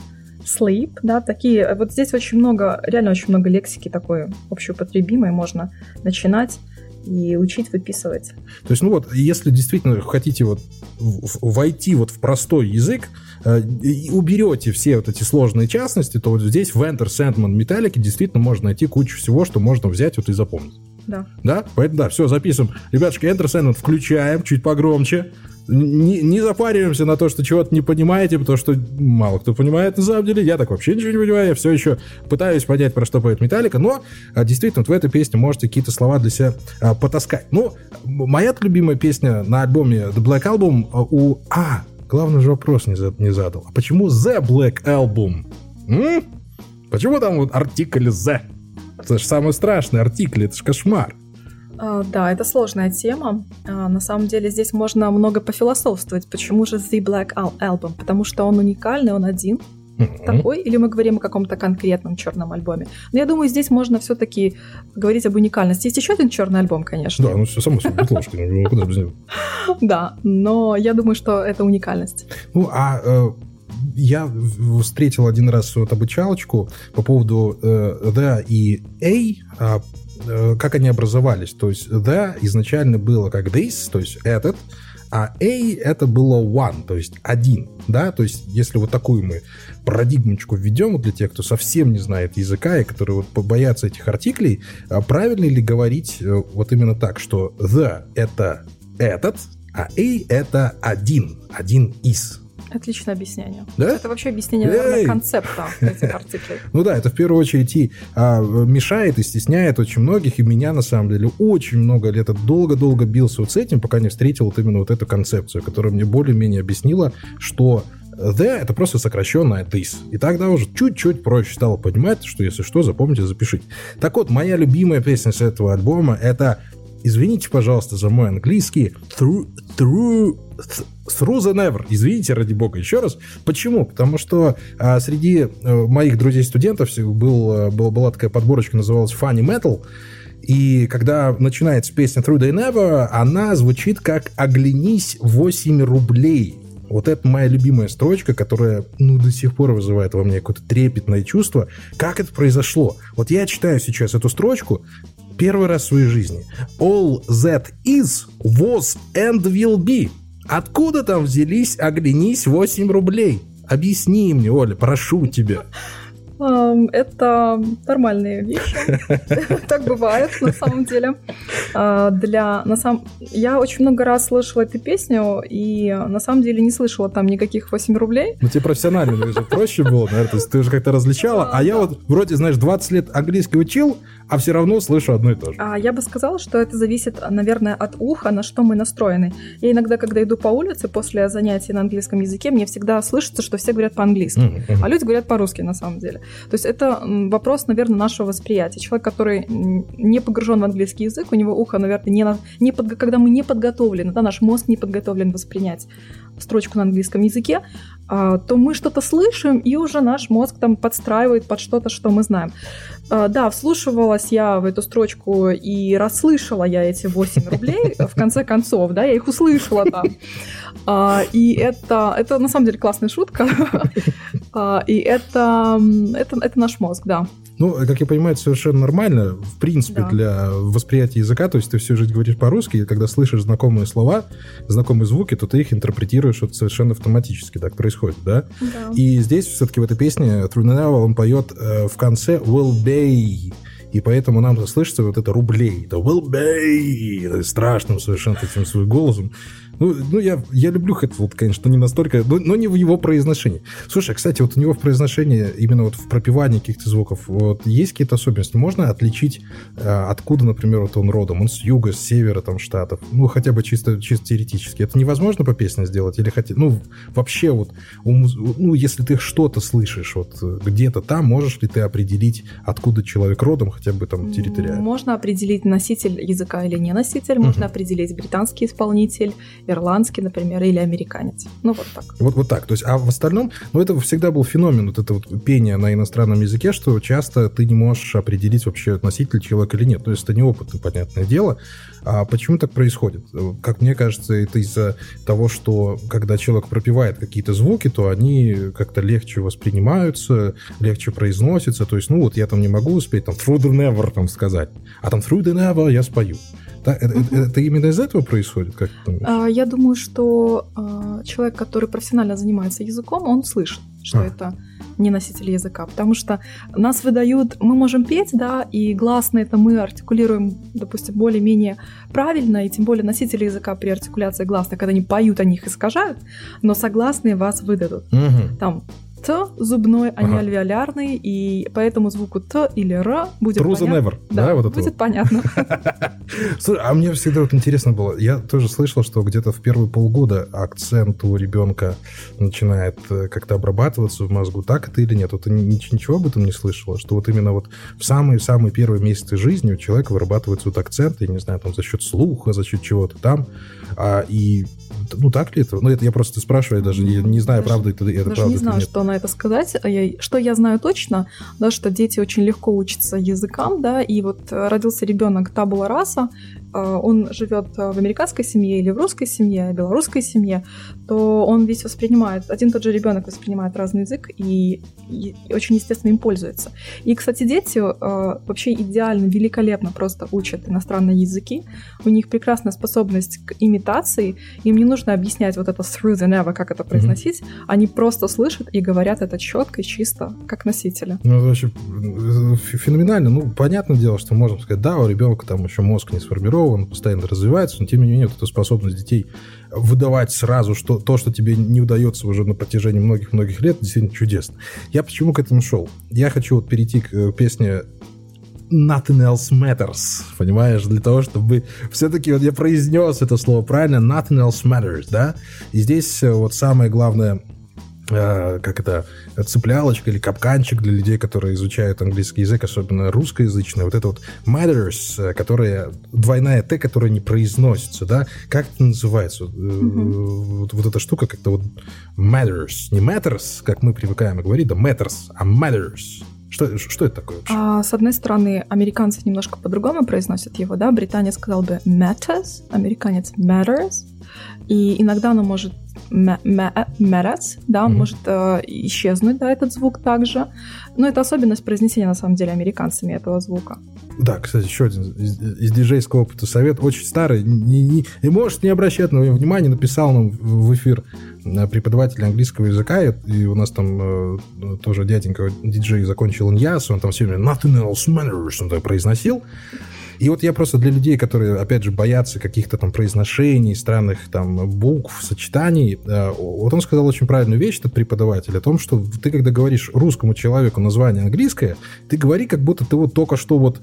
Sleep, да, такие, вот здесь очень много, реально очень много лексики такой общеупотребимой, можно начинать и учить выписывать. То есть, ну вот, если действительно хотите вот войти вот в простой язык, э, и уберете все вот эти сложные частности, то вот здесь в Enter Sandman Metallic действительно можно найти кучу всего, что можно взять вот и запомнить. Да. Да? Поэтому, да, все, записываем. Ребятушки, Enter Sandman включаем, чуть погромче не, не запариваемся на то, что чего-то не понимаете, потому что мало кто понимает на самом деле. Я так вообще ничего не понимаю, я все еще пытаюсь понять, про что поет Металлика, но а, действительно, вот в этой песне можете какие-то слова для себя а, потаскать. Ну, моя любимая песня на альбоме The Black Album а, у... А, главный же вопрос не, не задал. А почему The Black Album? М? Почему там вот артикль The? Это же самый страшный артикль, это же кошмар. А, да, это сложная тема. А, на самом деле здесь можно много пофилософствовать. Почему же The Black Album? Потому что он уникальный, он один mm-hmm. такой, или мы говорим о каком-то конкретном черном альбоме. Но я думаю, здесь можно все-таки говорить об уникальности. Есть еще один черный альбом, конечно. Да, ну все само собой, Бетлошка, ну куда без него. Да, но я думаю, что это уникальность. Ну, а э, я встретил один раз вот обучалочку по поводу э, The и A, Э, как они образовались. То есть the изначально было как this, то есть этот, а A это было one, то есть один, да, то есть если вот такую мы парадигмочку введем для тех, кто совсем не знает языка и которые вот побоятся этих артиклей, а правильно ли говорить э, вот именно так, что the это этот, а A это один, один из. Отличное объяснение. Да? Это вообще объяснение наверное, концепта этих артиклей. Ну да, это в первую очередь и а, мешает и стесняет очень многих, и меня на самом деле очень много лет, долго-долго бился вот с этим, пока не встретил вот именно вот эту концепцию, которая мне более-менее объяснила, что The — это просто сокращенное this. И тогда уже чуть-чуть проще стало понимать, что если что, запомните, запишите. Так вот, моя любимая песня с этого альбома — это Извините, пожалуйста, за мой английский. Through, through, through the never. Извините, ради бога, еще раз. Почему? Потому что а, среди а, моих друзей-студентов был, а, был, была такая подборочка, называлась Funny Metal. И когда начинается песня Through the Never, она звучит как «Оглянись 8 рублей». Вот это моя любимая строчка, которая, ну, до сих пор вызывает во мне какое-то трепетное чувство. Как это произошло? Вот я читаю сейчас эту строчку, первый раз в своей жизни. All that is, was and will be. Откуда там взялись, оглянись, 8 рублей? Объясни мне, Оля, прошу тебя. Это нормальные вещи. Так бывает, на самом деле. А, для, на сам... Я очень много раз слышала эту песню, и на самом деле не слышала там никаких 8 рублей. Ну, тебе профессионально уже проще было, наверное, то есть ты уже как-то различала, а я вот вроде, знаешь, 20 лет английский учил, а все равно слышу одно и то же. А я бы сказала, что это зависит, наверное, от уха, на что мы настроены. Я иногда, когда иду по улице после занятий на английском языке, мне всегда слышится, что все говорят по-английски, mm-hmm. а люди говорят по-русски на самом деле. То есть это вопрос, наверное, нашего восприятия. Человек, который не погружен в английский язык, у него ухо, наверное, не, на, не под, когда мы не подготовлены, да, наш мозг не подготовлен воспринять строчку на английском языке, то мы что-то слышим, и уже наш мозг там подстраивает под что-то, что мы знаем. А, да, вслушивалась я в эту строчку и расслышала я эти 8 рублей, в конце концов, да, я их услышала там. А, и это, это на самом деле классная шутка. И это, это, это наш мозг, да. Ну, как я понимаю, это совершенно нормально, в принципе, да. для восприятия языка. То есть ты всю жизнь говоришь по-русски, и когда слышишь знакомые слова, знакомые звуки, то ты их интерпретируешь вот совершенно автоматически. Так происходит, да? да. И здесь все-таки в этой песне Трудненава он поет э, в конце «will be», и поэтому нам слышится вот это рублей, это will be, страшным совершенно этим своим голосом. Ну, ну я, я люблю Хэтфилд, конечно, не настолько, но, но не в его произношении. Слушай, кстати, вот у него в произношении, именно вот в пропивании каких-то звуков, вот есть какие-то особенности? Можно отличить, э, откуда, например, вот он родом? Он с юга, с севера там штатов? Ну, хотя бы чисто, чисто теоретически. Это невозможно по песне сделать? Или хотя, ну, вообще вот, ну, если ты что-то слышишь вот где-то там, можешь ли ты определить, откуда человек родом, хотя бы там территориально? Можно определить носитель языка или не носитель, можно uh-huh. определить британский исполнитель, ирландский, например, или американец. Ну, вот так. Вот, вот так. То есть, а в остальном, ну, это всегда был феномен, вот это вот пение на иностранном языке, что часто ты не можешь определить вообще носитель человека или нет. То есть, это неопытное, понятное дело. А почему так происходит? Как мне кажется, это из-за того, что когда человек пропивает какие-то звуки, то они как-то легче воспринимаются, легче произносятся. То есть, ну вот я там не могу успеть там through the never там сказать, а там through the never я спою. Да, это, это, это именно из этого происходит? Как а, я думаю, что а, человек, который профессионально занимается языком, он слышит, что а. это не носитель языка, потому что нас выдают, мы можем петь, да, и гласные это мы артикулируем, допустим, более-менее правильно, и тем более носители языка при артикуляции гласных, когда они поют, они их искажают, но согласные вас выдадут. Угу. Там Т зубной, а не альвеолярный, и поэтому звуку Т или Р будет True понятно. never, да, да вот это будет вот. понятно. Слушай, а мне всегда вот интересно было, я тоже слышал, что где-то в первые полгода акцент у ребенка начинает э, как-то обрабатываться в мозгу, так это или нет? Вот ничего об этом не слышала, что вот именно вот в самые-самые первые месяцы жизни у человека вырабатывается вот акцент, я не знаю, там за счет слуха, за счет чего-то там, а, и ну так ли это? Ну это я просто спрашиваю, даже я не знаю, даже, правда это, это даже правда не знаю, что на это сказать. А я, что я знаю точно, да, что дети очень легко учатся языкам, да, и вот родился ребенок табула раса, он живет в американской семье или в русской семье, белорусской семье, то он весь воспринимает, один и тот же ребенок воспринимает разный язык и, и очень естественно им пользуется. И, кстати, дети вообще идеально, великолепно просто учат иностранные языки. У них прекрасная способность к имитации. Им не нужно объяснять вот это through the never, как это произносить. Mm-hmm. Они просто слышат и говорят это четко и чисто, как носители. Ну, это вообще феноменально. Ну, понятное дело, что можем сказать, да, у ребенка там еще мозг не сформирован, постоянно развивается, но тем не менее, вот эта способность детей выдавать сразу что, то, что тебе не удается уже на протяжении многих-многих лет, действительно чудесно. Я почему к этому шел? Я хочу вот перейти к э, песне nothing else matters, понимаешь, для того, чтобы все-таки вот я произнес это слово правильно, nothing else matters, да, и здесь э, вот самое главное, как это, цеплялочка или капканчик для людей, которые изучают английский язык, особенно русскоязычный, вот это вот matters, э, которая, двойная Т, которая не произносится, да, как это называется? Mm-hmm. Вот, вот эта штука как-то вот matters, не matters, как мы привыкаем говорить, да matters, а matters. Что, что это такое вообще? А, с одной стороны, американцы немножко по-другому произносят его, да, британец сказал бы matters, американец matters, и иногда оно может matters, да, он mm-hmm. может э, исчезнуть, да, этот звук также, но это особенность произнесения, на самом деле, американцами этого звука. Да, кстати, еще один из, из диджейского опыта совет, очень старый, не, не, не может не обращать на него внимания, написал нам в эфир Э, преподаватель английского языка, и у нас там э, тоже дяденька диджей закончил иньяс, он там все время nothing else matters, он так произносил. И вот я просто для людей, которые, опять же, боятся каких-то там произношений, странных там букв, сочетаний, э, вот он сказал очень правильную вещь, этот преподаватель, о том, что ты, когда говоришь русскому человеку название английское, ты говори, как будто ты вот только что вот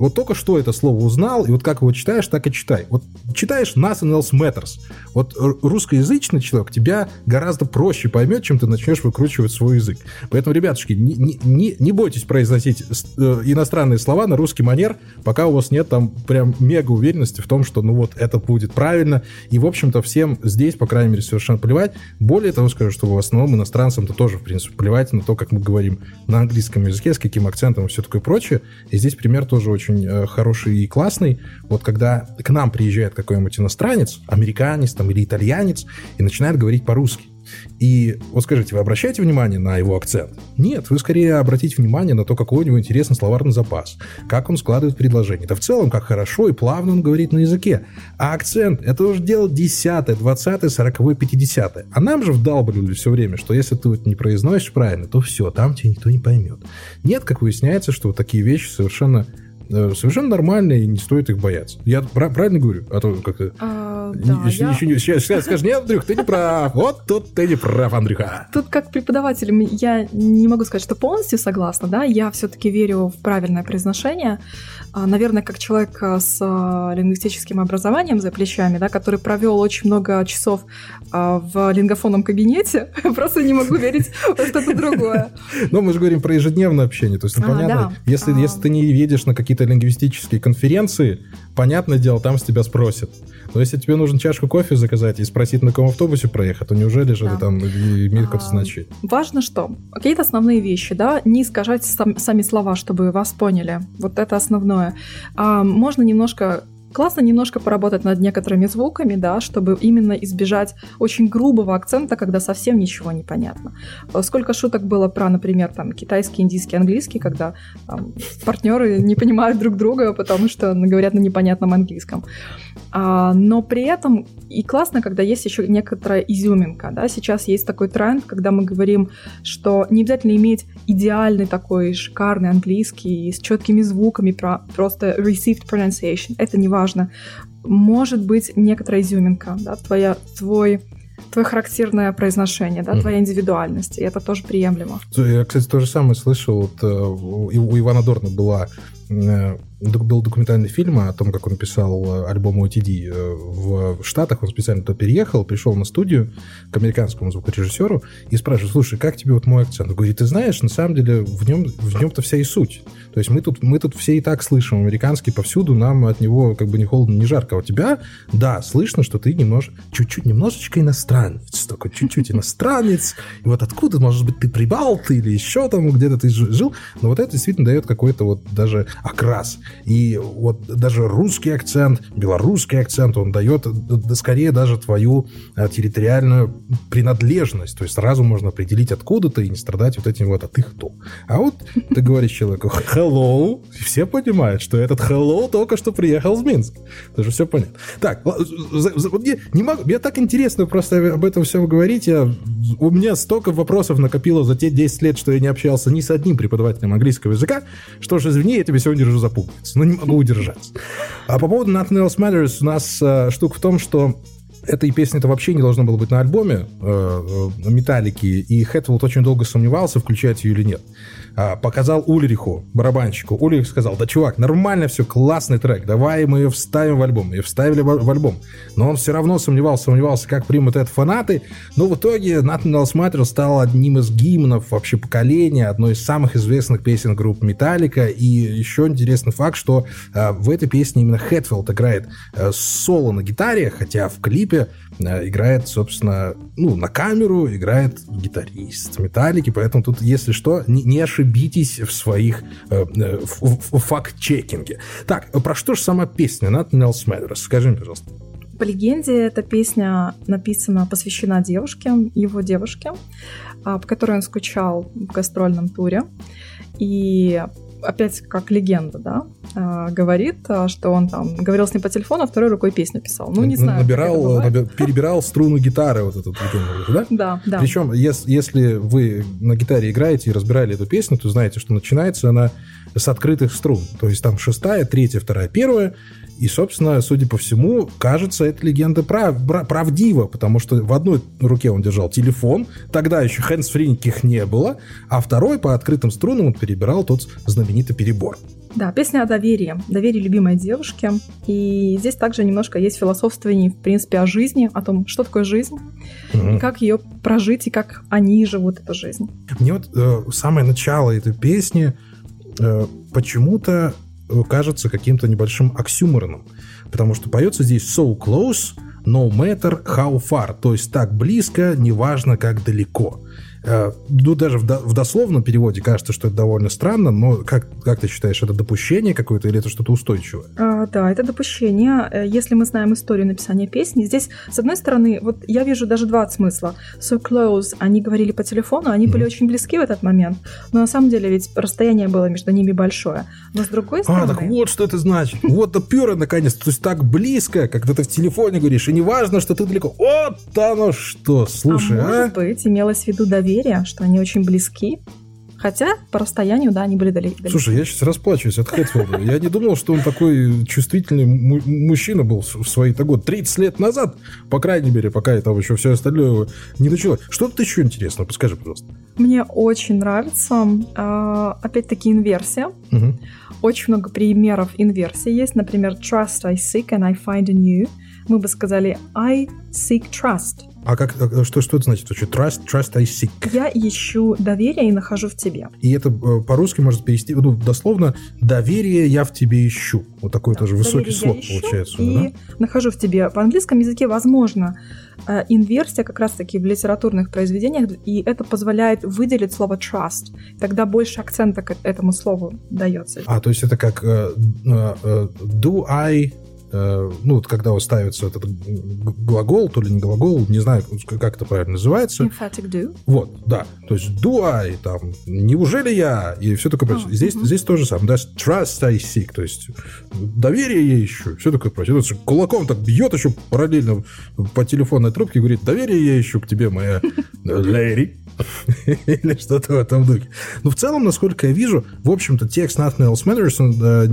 вот только что это слово узнал, и вот как его читаешь, так и читай. Вот читаешь nothing else matters. Вот русскоязычный человек тебя гораздо проще поймет, чем ты начнешь выкручивать свой язык. Поэтому, ребятушки, не, не, не бойтесь произносить э, иностранные слова на русский манер, пока у вас нет там прям мега уверенности в том, что ну вот это будет правильно. И, в общем-то, всем здесь, по крайней мере, совершенно плевать. Более того, скажу, что в основном иностранцам-то тоже, в принципе, плевать на то, как мы говорим на английском языке, с каким акцентом и все такое прочее. И здесь пример тоже очень очень э, хороший и классный. Вот когда к нам приезжает какой-нибудь иностранец, американец там, или итальянец, и начинает говорить по-русски. И вот скажите, вы обращаете внимание на его акцент? Нет, вы скорее обратите внимание на то, какой у него интересный словарный запас, как он складывает предложение. Да в целом, как хорошо и плавно он говорит на языке. А акцент – это уже дело 10, 20, 40, 50. А нам же вдалбливали все время, что если ты вот не произносишь правильно, то все, там тебя никто не поймет. Нет, как выясняется, что вот такие вещи совершенно совершенно нормальные, и не стоит их бояться. Я правильно говорю? А то как-то... А, да, еще, я... еще, сейчас, сейчас скажешь, нет, Андрюх, ты не прав. Вот тут ты не прав, Андрюха. Тут как преподаватель я не могу сказать, что полностью согласна, да, я все-таки верю в правильное произношение. А, наверное, как человек а, с а, лингвистическим образованием за плечами, да, который провел очень много часов в лингофонном кабинете, просто не могу верить во что-то другое. Но мы же говорим про ежедневное общение, то есть, ну, понятно, если, если ты не едешь на какие-то лингвистические конференции, понятное дело, там с тебя спросят. Но если тебе нужно чашку кофе заказать и спросить, на каком автобусе проехать, то неужели же да. это там имеет какое-то значение? Важно что? Какие-то основные вещи, да, не искажать сам, сами слова, чтобы вас поняли. Вот это основное. А, можно немножко Классно немножко поработать над некоторыми звуками, да, чтобы именно избежать очень грубого акцента, когда совсем ничего не понятно. Сколько шуток было про, например, там, китайский, индийский, английский, когда там, партнеры не понимают друг друга, потому что говорят на непонятном английском. А, но при этом и классно, когда есть еще некоторая изюминка. Да? Сейчас есть такой тренд, когда мы говорим, что не обязательно иметь идеальный такой шикарный английский с четкими звуками, про, просто received pronunciation. Это не важно. Может быть некоторая изюминка, да, твоя, твой твое характерное произношение, да, mm. твоя индивидуальность, и это тоже приемлемо. Я, кстати, то же самое слышал, вот, э, у Ивана Дорна была э, был документальный фильм о том, как он писал э, альбом OTD э, в Штатах. Он специально туда переехал, пришел на студию к американскому звукорежиссеру и спрашивает, слушай, как тебе вот мой акцент? Он говорит, ты знаешь, на самом деле в нем, в нем-то вся и суть. То есть мы тут, мы тут все и так слышим американский повсюду, нам от него как бы не холодно, не жарко. А у тебя, да, слышно, что ты немножко, чуть-чуть, немножечко иностранец, такой чуть-чуть иностранец. И вот откуда, может быть, ты прибалт или еще там где-то ты жил. Но вот это действительно дает какой-то вот даже окрас. И вот даже русский акцент, белорусский акцент, он дает да, скорее даже твою а, территориальную принадлежность. То есть сразу можно определить, откуда ты, и не страдать вот этим вот, а ты кто. А вот ты говоришь человеку hello, и все понимают, что этот hello только что приехал из Минска. Это же все понятно. Так, мне, не могу, мне так интересно просто об этом все говорить. Я, у меня столько вопросов накопило за те 10 лет, что я не общался ни с одним преподавателем английского языка, что же, извини, я тебе сегодня держу за пуговицу, но не могу удержаться. А по поводу Nothing Else Matters у нас а, штука в том, что этой песни-то вообще не должно было быть на альбоме э, э, Металлики, и Хэтфилд очень долго сомневался, включать ее или нет. А, показал Ульриху, барабанщику. Ульрих сказал, да, чувак, нормально все, классный трек, давай мы ее вставим в альбом. Ее вставили в альбом. Но он все равно сомневался, сомневался, как примут это фанаты. Но в итоге Else Matters стал одним из гимнов вообще поколения, одной из самых известных песен группы Металлика. И еще интересный факт, что а, в этой песне именно Хэтфилд играет а, соло на гитаре, хотя в клипе играет, собственно, ну, на камеру играет гитарист Металлики, поэтому тут, если что, не, не ошибитесь в своих э, э факт-чекинге. Так, про что же сама песня Nothing Else Matters? Скажи мне, пожалуйста. По легенде, эта песня написана, посвящена девушке, его девушке, а, по которой он скучал в гастрольном туре. И опять как легенда, да, а, говорит, а, что он там говорил с ним по телефону, а второй рукой песню писал. Ну, не знаю. Набирал, наби- перебирал струну гитары вот эту да? Да, да. Причем, если, если вы на гитаре играете и разбирали эту песню, то знаете, что начинается она с открытых струн. То есть там шестая, третья, вторая, первая, и, собственно, судя по всему, кажется, эта легенда прав, правдива, потому что в одной руке он держал телефон, тогда еще хэндсфри никаких не было, а второй по открытым струнам он перебирал тот знаменитый перебор. Да, песня о доверии, доверии любимой девушке. И здесь также немножко есть философствование, в принципе, о жизни, о том, что такое жизнь, угу. и как ее прожить, и как они живут эту жизнь. Мне вот э, самое начало этой песни э, почему-то кажется каким-то небольшим оксюмороном, потому что поется здесь so close, no matter how far, то есть так близко, неважно как далеко. Э, ну, даже в, до, в дословном переводе кажется, что это довольно странно, но как, как ты считаешь, это допущение какое-то или это что-то устойчивое? А, да, это допущение. Э, если мы знаем историю написания песни, здесь, с одной стороны, вот я вижу даже два смысла. So close, они говорили по телефону, они mm-hmm. были очень близки в этот момент, но на самом деле ведь расстояние было между ними большое. Но с другой стороны... А, так вот что это значит. Вот допера наконец, то есть так близко, когда ты в телефоне говоришь, и не важно, что ты далеко. Вот оно что, слушай, а? может а? быть, имелось в виду доверие доверия, что они очень близки. Хотя по расстоянию, да, они были далеки. Слушай, я сейчас расплачиваюсь от Хэтфилда. Я не думал, что он такой чувствительный мужчина был в свои-то годы. 30 лет назад, по крайней мере, пока я там еще все остальное не началось. Что тут еще интересно? Подскажи, пожалуйста. Мне очень нравится, э, опять-таки, инверсия. Угу. Очень много примеров инверсии есть. Например, trust I seek and I find in you. Мы бы сказали I seek trust. А как, что, что это значит? Что, trust, trust I seek. Я ищу доверие и нахожу в тебе. И это э, по-русски может перевести, ну, дословно, доверие я в тебе ищу. Вот такой да, тоже высокий слог получается. И да? нахожу в тебе. В английском языке возможно э, инверсия как раз-таки в литературных произведениях, и это позволяет выделить слово trust. Тогда больше акцента к этому слову дается. А, то есть это как uh, uh, do I Э, ну, вот когда вот ставится этот глагол, то ли не глагол, не знаю, как это правильно называется. Emphatic do. Вот, да. То есть do I, там, неужели я, и все такое прочее. Oh, здесь, uh-huh. здесь тоже самое, да, trust I seek, то есть доверие я ищу, все такое прочее. Вот, кулаком так бьет еще параллельно по телефонной трубке, говорит, доверие я ищу к тебе, моя lady. Или что-то в этом духе. Но в целом, насколько я вижу, в общем-то, текст Nothing Else Matters, он, э,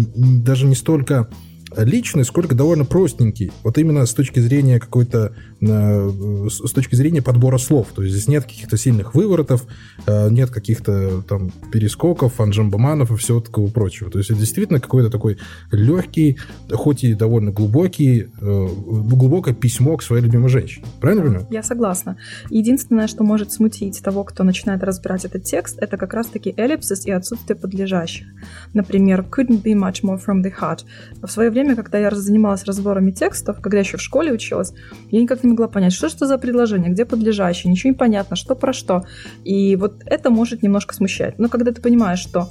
даже не столько личный, сколько довольно простенький. Вот именно с точки зрения какой-то, э, с точки зрения подбора слов. То есть здесь нет каких-то сильных выворотов, э, нет каких-то там перескоков, анжамбаманов и всего такого прочего. То есть это действительно какой-то такой легкий, хоть и довольно глубокий, э, глубокое письмо к своей любимой женщине. Правильно понимаю? Я согласна. Единственное, что может смутить того, кто начинает разбирать этот текст, это как раз-таки эллипсис и отсутствие подлежащих. Например, couldn't be much more from the heart. В свое время когда я занималась разборами текстов, когда еще в школе училась, я никак не могла понять, что что за предложение, где подлежащее, ничего не понятно, что про что. И вот это может немножко смущать. Но когда ты понимаешь, что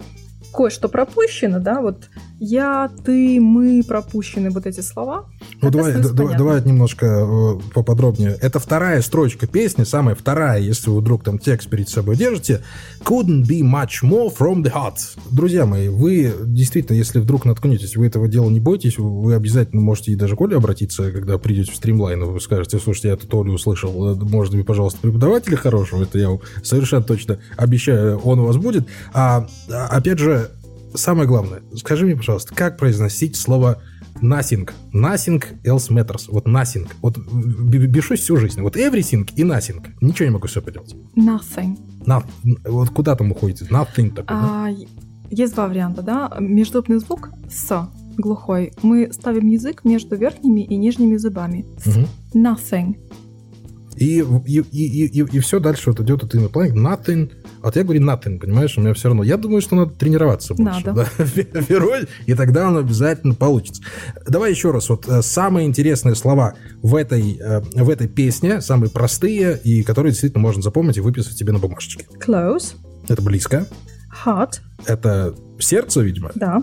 кое-что пропущено, да, вот я, ты, мы пропущены вот эти слова. Ну давай, давай, давай немножко э, поподробнее. Это вторая строчка песни, самая вторая, если вы вдруг там текст перед собой держите. Couldn't be much more from the heart. Друзья мои, вы действительно, если вдруг наткнетесь, вы этого дела не бойтесь, вы обязательно можете и даже к Оле обратиться, когда придете в стримлайн, вы скажете, слушайте, я тут Олю услышал, э, может быть, пожалуйста, преподавателя хорошего, это я совершенно точно обещаю, он у вас будет. А, а опять же, самое главное, скажи мне, пожалуйста, как произносить слово nothing? Nothing else matters. Вот nothing. Вот бешусь всю жизнь. Вот everything и nothing. Ничего не могу все поделать. Nothing. Not, вот куда там уходите? Nothing такой, а, да? Есть два варианта, да? Междубный звук с глухой. Мы ставим язык между верхними и нижними зубами. Угу. Nothing. И, и, и, и, и все дальше вот идет от инопланетных. Nothing вот я говорю nothing, понимаешь, у меня все равно. Я думаю, что надо тренироваться больше. Надо. Да? Вероль, и тогда он обязательно получится. Давай еще раз. Вот э, самые интересные слова в этой, э, в этой песне, самые простые, и которые действительно можно запомнить и выписать себе на бумажечке. Close. Это близко. Heart. Это сердце, видимо. Да.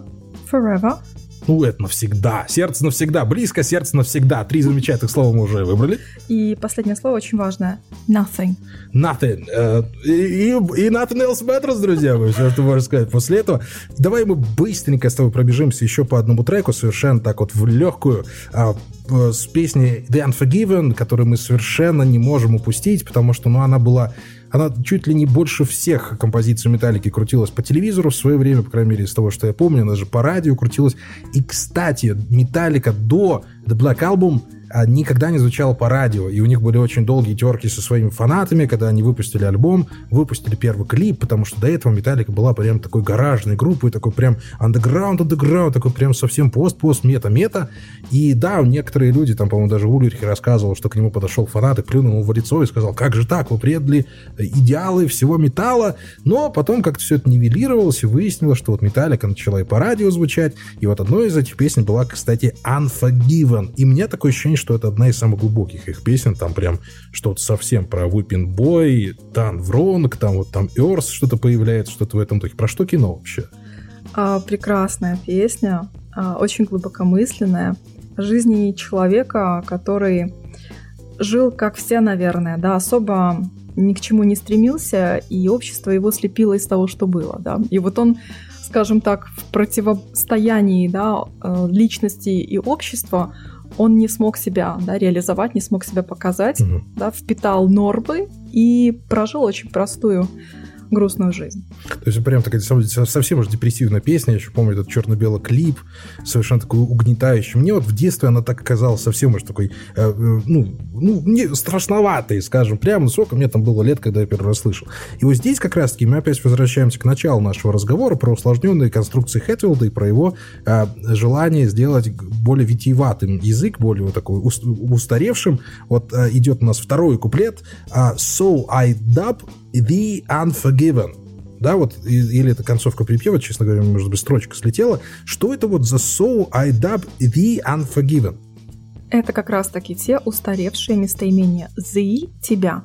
Forever. Ну, это навсегда. Сердце навсегда. Близко, сердце навсегда. Три замечательных слова мы уже выбрали. И последнее слово очень важное. Nothing. Nothing. Uh, и, и nothing else matters, друзья мои, все, что можно сказать после этого. Давай мы быстренько с тобой пробежимся еще по одному треку, совершенно так вот в легкую, uh, с песней The Unforgiven, которую мы совершенно не можем упустить, потому что, ну, она была она чуть ли не больше всех композиций Металлики крутилась по телевизору в свое время, по крайней мере, из того, что я помню, она же по радио крутилась. И, кстати, Металлика до The Black Album а, никогда не звучала по радио, и у них были очень долгие терки со своими фанатами, когда они выпустили альбом, выпустили первый клип, потому что до этого Металлика была прям такой гаражной группой, такой прям underground, underground, такой прям совсем пост-пост, мета-мета. И да, некоторые люди, там, по-моему, даже Ульрихе рассказывал, что к нему подошел фанат и плюнул ему в лицо и сказал, как же так, вы предали идеалы всего металла, но потом как-то все это нивелировалось и выяснилось, что вот Металлика начала и по радио звучать, и вот одной из этих песен была, кстати, Unforgiven. И мне такое ощущение, что это одна из самых глубоких их песен, там прям что-то совсем про Whipping Boy, Дан Вронг, там вот там Earth что-то появляется, что-то в этом духе. Про что кино вообще? А, прекрасная песня, а, очень глубокомысленная, о жизни человека, который жил как все, наверное, да, особо ни к чему не стремился, и общество его слепило из того, что было, да. И вот он, скажем так, в противостоянии, да, э, личности и общества он не смог себя да, реализовать, не смог себя показать, угу. да, впитал нормы и прожил очень простую грустную жизнь. То есть прям такая совсем уж депрессивная песня. Я еще помню этот черно-белый клип, совершенно такой угнетающий. Мне вот в детстве она так оказалась совсем уж такой, э, э, ну, ну, не страшноватой, скажем, прямо. Сколько мне там было лет, когда я первый раз слышал. И вот здесь как раз-таки мы опять возвращаемся к началу нашего разговора про усложненные конструкции Хэтфилда и про его э, желание сделать более витиеватым язык, более вот такой устаревшим. Вот э, идет у нас второй куплет. Э, so I dub The Unforgiven. Да, вот, или это концовка припева, честно говоря, может быть, строчка слетела. Что это вот за So I Dub The Unforgiven? Это как раз-таки те устаревшие местоимения the, тебя.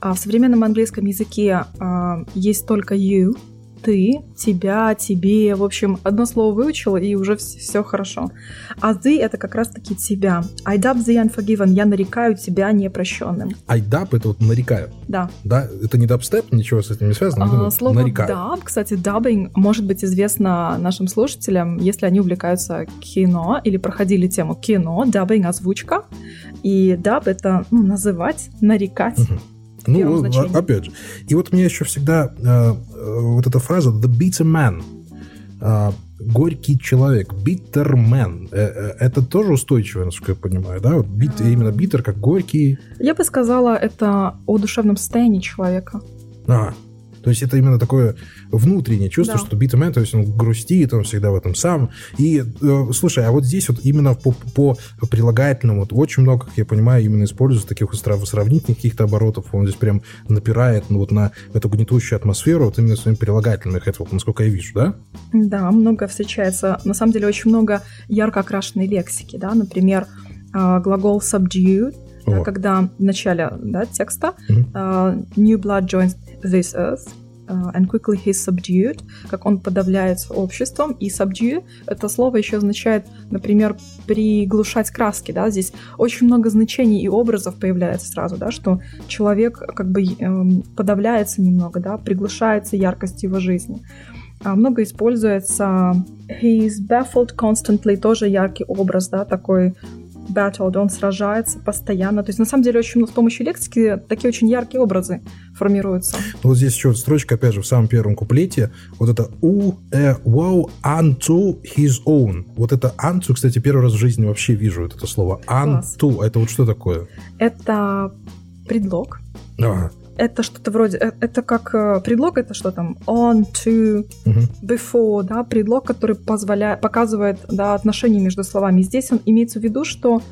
А в современном английском языке а, есть только you, ты, тебя, тебе. В общем, одно слово выучила, и уже все, хорошо. А ты — это как раз-таки тебя. I dub the unforgiven. Я нарекаю тебя непрощенным. I dub — это вот нарекаю? Да. Да? Это не дабстеп, ничего с этим не связано? А, думаю, слово нарекаю. dub, кстати, dubbing может быть известно нашим слушателям, если они увлекаются кино или проходили тему кино, dubbing — озвучка. И dub — это ну, называть, нарекать. Угу. Ну, опять же. И вот мне еще всегда э, э, вот эта фраза «the bitter man», э, горький человек, bitter man, э, э, это тоже устойчивое, насколько я понимаю, да? Вот бит, именно bitter как горький. Я бы сказала, это о душевном состоянии человека. А, то есть это именно такое внутреннее чувство, да. что Битмен, то есть он грустит, он всегда в этом сам. И, э, слушай, а вот здесь вот именно по, по прилагательному вот очень много, как я понимаю, именно используется таких сравнительных каких-то оборотов. Он здесь прям напирает ну, вот на эту гнетущую атмосферу вот именно своими прилагательными, это вот насколько я вижу, да? Да, много встречается. На самом деле очень много ярко окрашенной лексики, да, например, э, глагол subdue, да, когда в начале да, текста uh, new blood joins this earth, and quickly he's subdued, как он подавляется обществом, и subdue это слово еще означает, например, приглушать краски, да, здесь очень много значений и образов появляется сразу, да, что человек как бы эм, подавляется немного, да, приглушается яркость его жизни. А, много используется he's baffled constantly, тоже яркий образ, да, такой battled, он сражается постоянно. То есть, на самом деле, очень с помощью лексики такие очень яркие образы формируются. Ну, вот здесь еще вот строчка, опять же, в самом первом куплете. Вот это у, э, wow, unto his own. Вот это unto, кстати, первый раз в жизни вообще вижу вот это слово. Unto. Это вот что такое? Это предлог. А, это что-то вроде, э, это как э, предлог, это что там, on, to, before, да, предлог, который позволяет, показывает, да, отношения между словами. Здесь он имеется в виду, что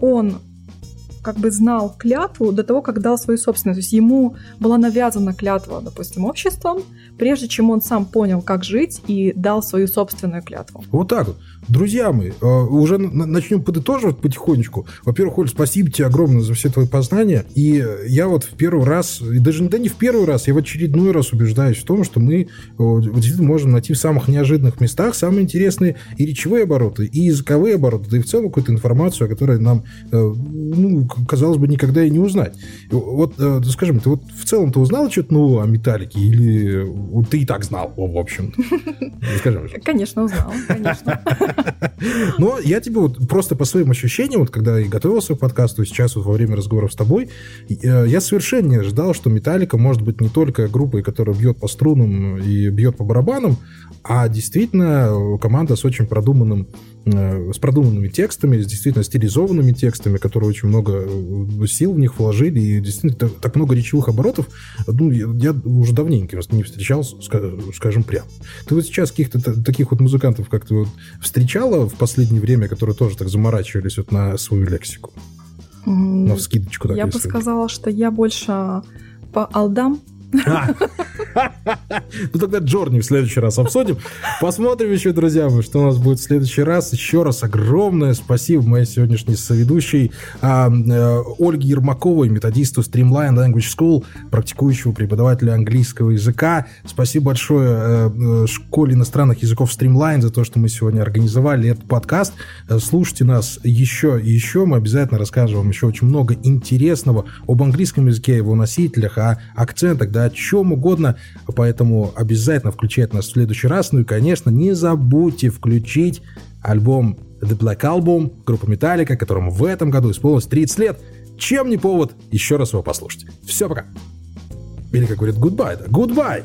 он как бы знал клятву до того, как дал свою собственную. То есть ему была навязана клятва, допустим, обществом, прежде чем он сам понял, как жить и дал свою собственную клятву. Вот так вот. Друзья мои, э, уже начнем подытоживать потихонечку. Во-первых, Оль, спасибо тебе огромное за все твои познания. И я вот в первый раз, и даже да не в первый раз, я в очередной раз убеждаюсь в том, что мы действительно можем найти в самых неожиданных местах самые интересные и речевые обороты, и языковые обороты, да и в целом какую-то информацию, о которой нам, э, ну, казалось бы, никогда и не узнать. Вот, скажи мне, ты вот в целом ты узнал что-то новое о металлике или ты и так знал, в общем Скажи, Конечно, узнал, конечно. Но я тебе вот просто по своим ощущениям, вот когда я готовился к подкасту, и сейчас вот во время разговоров с тобой, э, я совершенно не ожидал, что Металлика может быть не только группой, которая бьет по струнам и бьет по барабанам, а действительно команда с очень продуманным Э, с продуманными текстами, с действительно стилизованными текстами, которые очень много э, сил в них вложили, и действительно так много речевых оборотов, ну, я, уже давненько не встречал, скажем прямо. Ты вот сейчас каких-то таких вот музыкантов как-то вот встречала в последнее время, которые тоже так заморачивались вот на свою лексику? На вскидочку. Так, я бы сказала, что я больше по алдам ну тогда Джорни в следующий раз обсудим. Посмотрим еще, друзья мои, что у нас будет в следующий раз. Еще раз огромное спасибо моей сегодняшней соведущей а, э, Ольге Ермаковой, методисту Streamline Language School, практикующего преподавателя английского языка. Спасибо большое э, э, школе иностранных языков Streamline за то, что мы сегодня организовали этот подкаст. Слушайте нас еще и еще. Мы обязательно расскажем вам еще очень много интересного об английском языке, его носителях, о акцентах, да, о чем угодно, поэтому обязательно включайте нас в следующий раз. Ну и, конечно, не забудьте включить альбом The Black Album группы Metallica, которому в этом году исполнилось 30 лет. Чем не повод еще раз его послушать. Все, пока. Или, как говорит, goodbye, да? Goodbye!